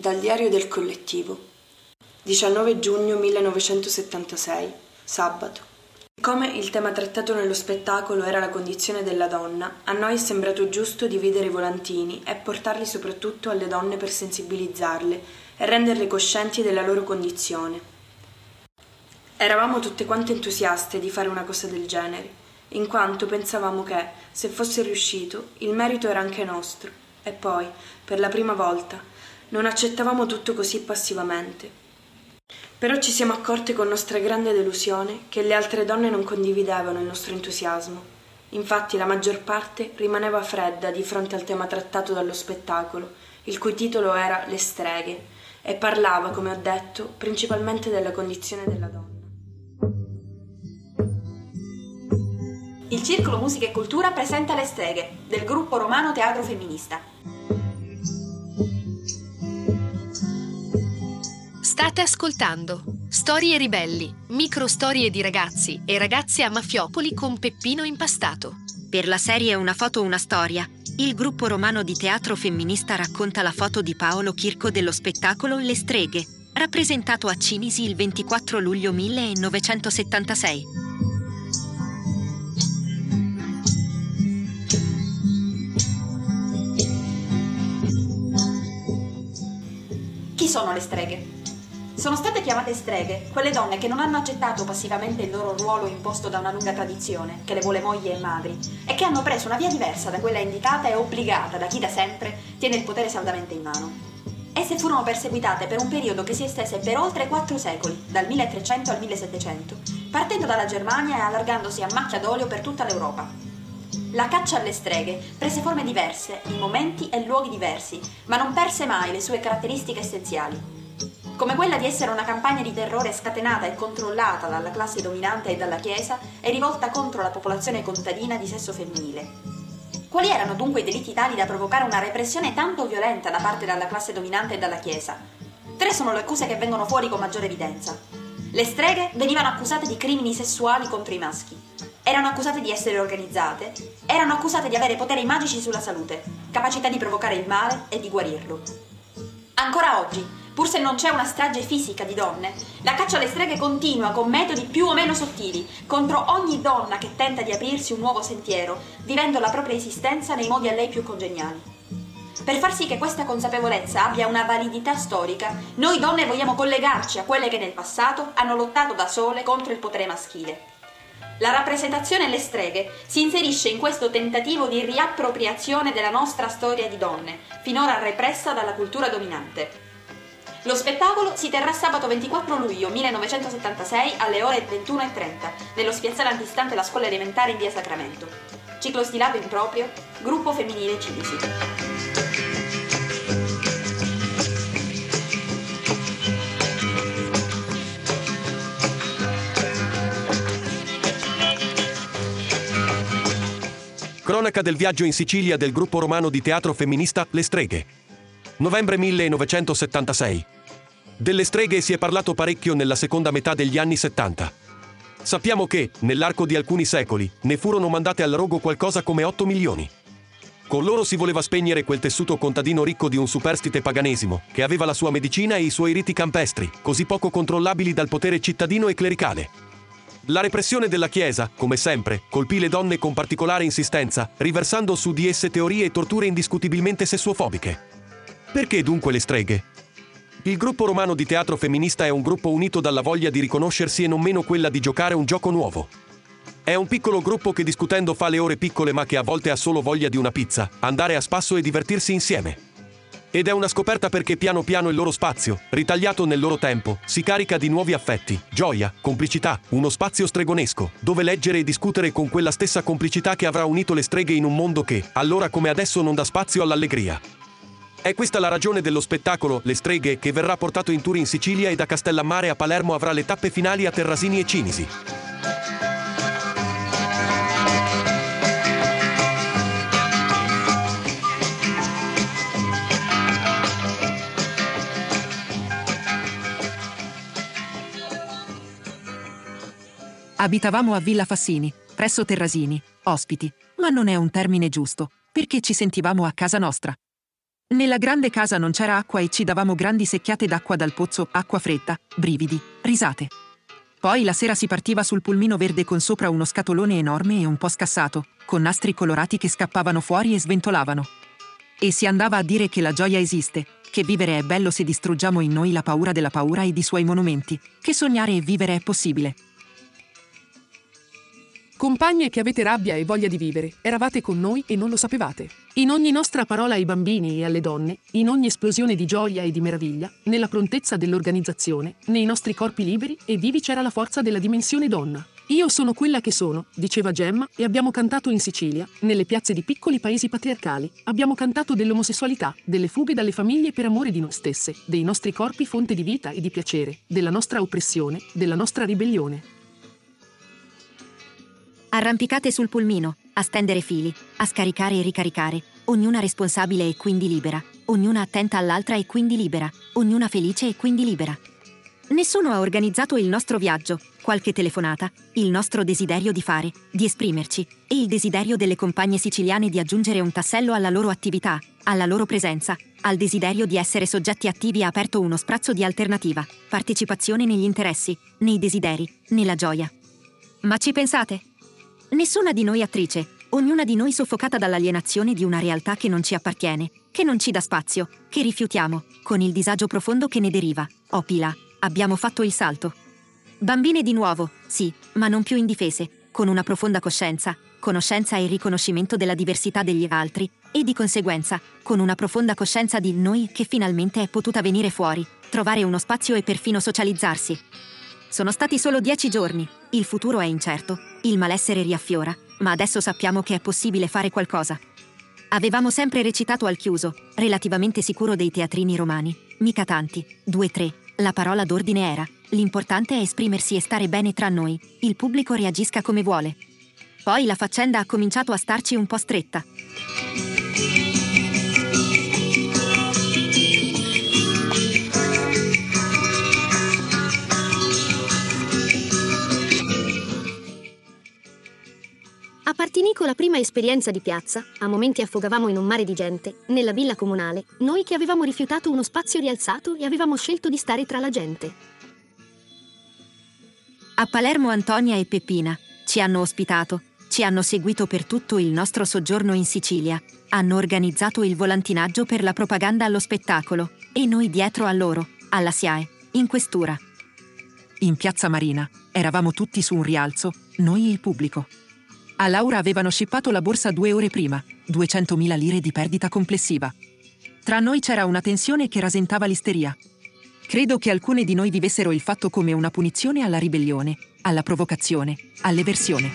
Dal diario del collettivo 19 giugno 1976 Sabato Come il tema trattato nello spettacolo era la condizione della donna, a noi è sembrato giusto dividere i volantini e portarli soprattutto alle donne per sensibilizzarle e renderle coscienti della loro condizione. Eravamo tutte quante entusiaste di fare una cosa del genere, in quanto pensavamo che, se fosse riuscito, il merito era anche nostro. E poi, per la prima volta, non accettavamo tutto così passivamente. Però ci siamo accorte con nostra grande delusione che le altre donne non condividevano il nostro entusiasmo. Infatti la maggior parte rimaneva fredda di fronte al tema trattato dallo spettacolo, il cui titolo era Le streghe, e parlava, come ho detto, principalmente della condizione della donna. Il Circolo Musica e Cultura presenta Le streghe del gruppo romano Teatro Femminista. State ascoltando Storie ribelli, micro storie di ragazzi e ragazze a Mafiopoli con Peppino Impastato. Per la serie Una foto, una storia, il gruppo romano di teatro femminista racconta la foto di Paolo Chirco dello spettacolo Le streghe, rappresentato a Cinisi il 24 luglio 1976. Chi sono le streghe? Sono state chiamate streghe quelle donne che non hanno accettato passivamente il loro ruolo imposto da una lunga tradizione, che le vuole mogli e madri, e che hanno preso una via diversa da quella indicata e obbligata da chi da sempre tiene il potere saldamente in mano. Esse furono perseguitate per un periodo che si estese per oltre quattro secoli, dal 1300 al 1700, partendo dalla Germania e allargandosi a macchia d'olio per tutta l'Europa. La caccia alle streghe prese forme diverse, in momenti e luoghi diversi, ma non perse mai le sue caratteristiche essenziali come quella di essere una campagna di terrore scatenata e controllata dalla classe dominante e dalla Chiesa e rivolta contro la popolazione contadina di sesso femminile. Quali erano dunque i delitti tali da provocare una repressione tanto violenta da parte della classe dominante e dalla Chiesa? Tre sono le accuse che vengono fuori con maggiore evidenza. Le streghe venivano accusate di crimini sessuali contro i maschi, erano accusate di essere organizzate, erano accusate di avere poteri magici sulla salute, capacità di provocare il male e di guarirlo. Ancora oggi, Pur se non c'è una strage fisica di donne, la caccia alle streghe continua con metodi più o meno sottili contro ogni donna che tenta di aprirsi un nuovo sentiero, vivendo la propria esistenza nei modi a lei più congeniali. Per far sì che questa consapevolezza abbia una validità storica, noi donne vogliamo collegarci a quelle che nel passato hanno lottato da sole contro il potere maschile. La rappresentazione Le streghe si inserisce in questo tentativo di riappropriazione della nostra storia di donne, finora repressa dalla cultura dominante. Lo spettacolo si terrà sabato 24 luglio 1976 alle ore 21.30 nello spiazzale antistante la scuola elementare in via Sacramento. Ciclo stilato in proprio, gruppo femminile Cinisi. Cronaca del viaggio in Sicilia del gruppo romano di teatro femminista Le Streghe. Novembre 1976. Delle streghe si è parlato parecchio nella seconda metà degli anni 70. Sappiamo che, nell'arco di alcuni secoli, ne furono mandate al rogo qualcosa come 8 milioni. Con loro si voleva spegnere quel tessuto contadino ricco di un superstite paganesimo, che aveva la sua medicina e i suoi riti campestri, così poco controllabili dal potere cittadino e clericale. La repressione della Chiesa, come sempre, colpì le donne con particolare insistenza, riversando su di esse teorie e torture indiscutibilmente sessuofobiche. Perché dunque le streghe? Il gruppo romano di teatro femminista è un gruppo unito dalla voglia di riconoscersi e non meno quella di giocare un gioco nuovo. È un piccolo gruppo che discutendo fa le ore piccole ma che a volte ha solo voglia di una pizza, andare a spasso e divertirsi insieme. Ed è una scoperta perché piano piano il loro spazio, ritagliato nel loro tempo, si carica di nuovi affetti, gioia, complicità, uno spazio stregonesco, dove leggere e discutere con quella stessa complicità che avrà unito le streghe in un mondo che, allora come adesso, non dà spazio all'allegria. È questa la ragione dello spettacolo Le streghe che verrà portato in tour in Sicilia e da Castellammare a Palermo avrà le tappe finali a Terrasini e Cinisi. Abitavamo a Villa Fassini, presso Terrasini, ospiti, ma non è un termine giusto, perché ci sentivamo a casa nostra. Nella grande casa non c'era acqua e ci davamo grandi secchiate d'acqua dal pozzo, acqua fredda, brividi, risate. Poi la sera si partiva sul pulmino verde con sopra uno scatolone enorme e un po' scassato, con nastri colorati che scappavano fuori e sventolavano. E si andava a dire che la gioia esiste, che vivere è bello se distruggiamo in noi la paura della paura e di suoi monumenti, che sognare e vivere è possibile. Compagne che avete rabbia e voglia di vivere, eravate con noi e non lo sapevate. In ogni nostra parola ai bambini e alle donne, in ogni esplosione di gioia e di meraviglia, nella prontezza dell'organizzazione, nei nostri corpi liberi e vivi c'era la forza della dimensione donna. Io sono quella che sono, diceva Gemma, e abbiamo cantato in Sicilia, nelle piazze di piccoli paesi patriarcali. Abbiamo cantato dell'omosessualità, delle fughe dalle famiglie per amore di noi stesse, dei nostri corpi fonte di vita e di piacere, della nostra oppressione, della nostra ribellione. Arrampicate sul pulmino, a stendere fili, a scaricare e ricaricare, ognuna responsabile e quindi libera, ognuna attenta all'altra e quindi libera, ognuna felice e quindi libera. Nessuno ha organizzato il nostro viaggio, qualche telefonata, il nostro desiderio di fare, di esprimerci, e il desiderio delle compagne siciliane di aggiungere un tassello alla loro attività, alla loro presenza, al desiderio di essere soggetti attivi ha aperto uno sprazzo di alternativa, partecipazione negli interessi, nei desideri, nella gioia. Ma ci pensate? Nessuna di noi attrice, ognuna di noi soffocata dall'alienazione di una realtà che non ci appartiene, che non ci dà spazio, che rifiutiamo, con il disagio profondo che ne deriva. Oh Pila, abbiamo fatto il salto. Bambine di nuovo, sì, ma non più indifese, con una profonda coscienza, conoscenza e riconoscimento della diversità degli altri, e di conseguenza, con una profonda coscienza di noi che finalmente è potuta venire fuori, trovare uno spazio e perfino socializzarsi. Sono stati solo dieci giorni, il futuro è incerto, il malessere riaffiora, ma adesso sappiamo che è possibile fare qualcosa. Avevamo sempre recitato al chiuso, relativamente sicuro dei teatrini romani, mica tanti, due tre, la parola d'ordine era, l'importante è esprimersi e stare bene tra noi, il pubblico reagisca come vuole. Poi la faccenda ha cominciato a starci un po' stretta. A Partinico la prima esperienza di piazza, a momenti affogavamo in un mare di gente, nella villa comunale, noi che avevamo rifiutato uno spazio rialzato e avevamo scelto di stare tra la gente. A Palermo Antonia e Peppina ci hanno ospitato, ci hanno seguito per tutto il nostro soggiorno in Sicilia, hanno organizzato il volantinaggio per la propaganda allo spettacolo e noi dietro a loro, alla SIAE, in questura. In piazza Marina eravamo tutti su un rialzo, noi e il pubblico. A Laura avevano scippato la borsa due ore prima, 200.000 lire di perdita complessiva. Tra noi c'era una tensione che rasentava l'isteria. Credo che alcune di noi vivessero il fatto come una punizione alla ribellione, alla provocazione, all'eversione.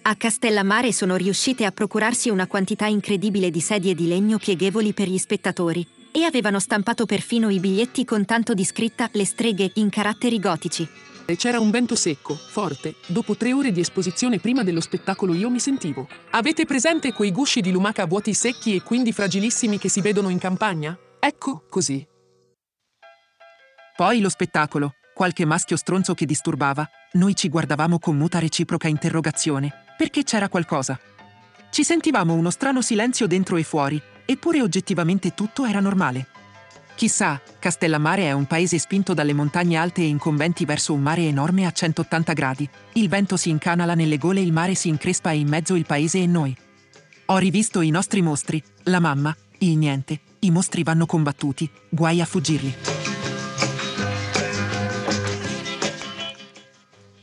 A Castellammare sono riuscite a procurarsi una quantità incredibile di sedie di legno pieghevoli per gli spettatori e avevano stampato perfino i biglietti con tanto di scritta le streghe in caratteri gotici. E c'era un vento secco, forte. Dopo tre ore di esposizione prima dello spettacolo io mi sentivo. Avete presente quei gusci di lumaca vuoti secchi e quindi fragilissimi che si vedono in campagna? Ecco, così. Poi lo spettacolo, qualche maschio stronzo che disturbava, noi ci guardavamo con muta reciproca interrogazione, perché c'era qualcosa. Ci sentivamo uno strano silenzio dentro e fuori, eppure oggettivamente tutto era normale. Chissà, Castellammare è un paese spinto dalle montagne alte e incombenti verso un mare enorme a 180 gradi. Il vento si incanala nelle gole, il mare si increspa e in mezzo il paese e noi. Ho rivisto i nostri mostri, la mamma, il niente, i mostri vanno combattuti, guai a fuggirli.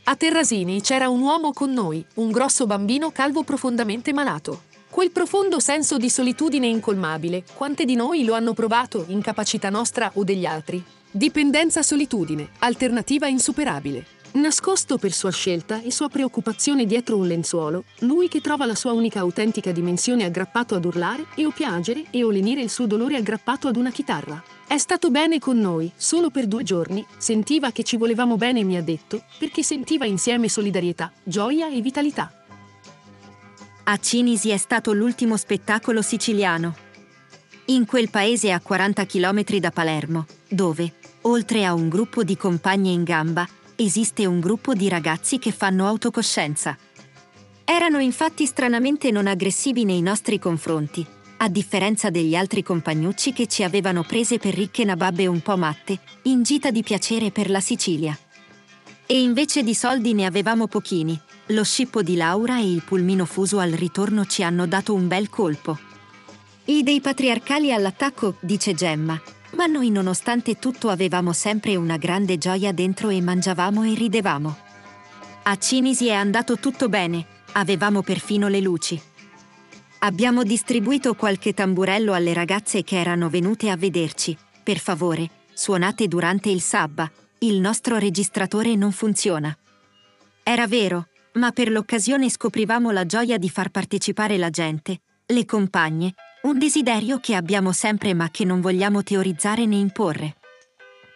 A Terrasini c'era un uomo con noi, un grosso bambino calvo profondamente malato. Quel profondo senso di solitudine incolmabile, quante di noi lo hanno provato, incapacità nostra o degli altri? Dipendenza-solitudine, alternativa insuperabile. Nascosto per sua scelta e sua preoccupazione dietro un lenzuolo, lui che trova la sua unica autentica dimensione aggrappato ad urlare e o piangere e o lenire il suo dolore aggrappato ad una chitarra. È stato bene con noi, solo per due giorni, sentiva che ci volevamo bene, mi ha detto, perché sentiva insieme solidarietà, gioia e vitalità. A Cinisi è stato l'ultimo spettacolo siciliano. In quel paese a 40 km da Palermo, dove, oltre a un gruppo di compagne in gamba, esiste un gruppo di ragazzi che fanno autocoscienza. Erano infatti stranamente non aggressivi nei nostri confronti, a differenza degli altri compagnucci che ci avevano prese per ricche nababbe un po' matte, in gita di piacere per la Sicilia. E invece di soldi ne avevamo pochini. Lo scippo di Laura e il pulmino fuso al ritorno ci hanno dato un bel colpo. I dei patriarcali all'attacco, dice Gemma, ma noi nonostante tutto avevamo sempre una grande gioia dentro e mangiavamo e ridevamo. A Cinisi è andato tutto bene, avevamo perfino le luci. Abbiamo distribuito qualche tamburello alle ragazze che erano venute a vederci. Per favore, suonate durante il sabba, il nostro registratore non funziona. Era vero, ma per l'occasione scoprivamo la gioia di far partecipare la gente, le compagne, un desiderio che abbiamo sempre ma che non vogliamo teorizzare né imporre.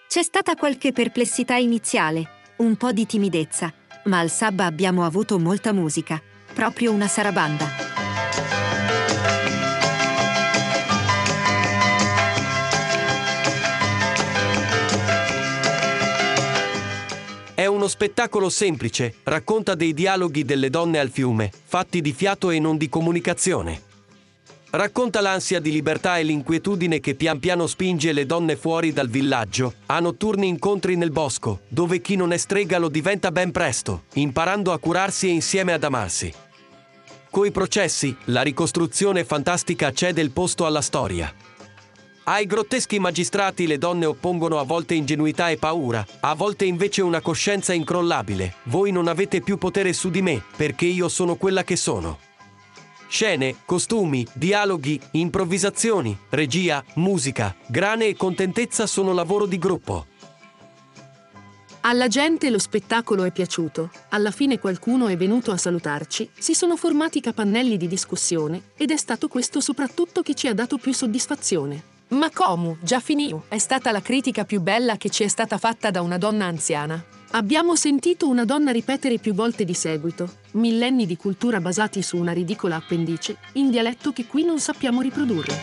C'è stata qualche perplessità iniziale, un po' di timidezza, ma al sabba abbiamo avuto molta musica, proprio una sarabanda. Uno spettacolo semplice, racconta dei dialoghi delle donne al fiume, fatti di fiato e non di comunicazione. Racconta l'ansia di libertà e l'inquietudine che pian piano spinge le donne fuori dal villaggio, a notturni incontri nel bosco, dove chi non è strega lo diventa ben presto, imparando a curarsi e insieme ad amarsi. Coi processi, la ricostruzione fantastica cede il posto alla storia. Ai grotteschi magistrati le donne oppongono a volte ingenuità e paura, a volte invece una coscienza incrollabile. Voi non avete più potere su di me, perché io sono quella che sono. Scene, costumi, dialoghi, improvvisazioni, regia, musica, grane e contentezza sono lavoro di gruppo. Alla gente lo spettacolo è piaciuto, alla fine qualcuno è venuto a salutarci, si sono formati capannelli di discussione ed è stato questo soprattutto che ci ha dato più soddisfazione. Ma come? Già finito. È stata la critica più bella che ci è stata fatta da una donna anziana. Abbiamo sentito una donna ripetere più volte di seguito, millenni di cultura basati su una ridicola appendice, in dialetto che qui non sappiamo riprodurre.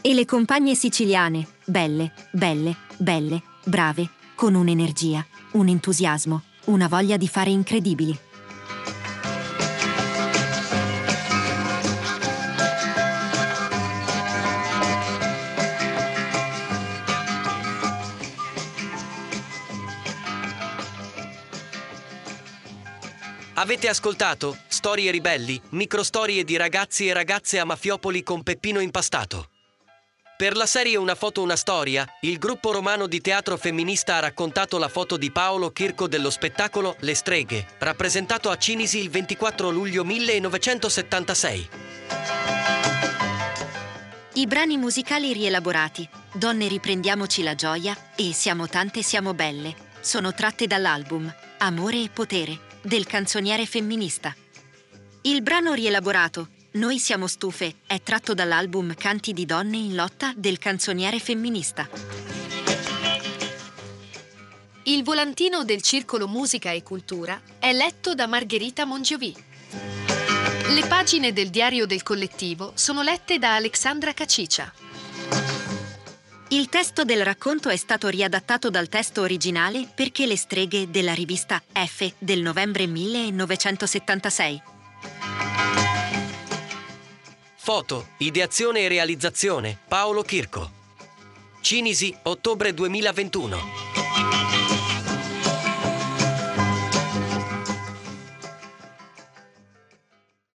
E le compagne siciliane, belle, belle, belle, brave, con un'energia, un entusiasmo, una voglia di fare incredibili. Avete ascoltato Storie ribelli, microstorie di ragazzi e ragazze a Mafiopoli con Peppino impastato. Per la serie Una foto, una storia, il gruppo romano di teatro femminista ha raccontato la foto di Paolo Chirco dello spettacolo Le streghe, rappresentato a Cinisi il 24 luglio 1976. I brani musicali rielaborati, Donne riprendiamoci la gioia e Siamo tante siamo belle, sono tratte dall'album Amore e potere del canzoniere femminista. Il brano rielaborato Noi siamo stufe è tratto dall'album Canti di donne in lotta del canzoniere femminista. Il volantino del Circolo Musica e Cultura è letto da Margherita Mongiovi. Le pagine del diario del collettivo sono lette da Alexandra Cacicia. Il testo del racconto è stato riadattato dal testo originale perché le streghe della rivista F del novembre 1976. Foto, ideazione e realizzazione Paolo Chirco. Cinisi, ottobre 2021.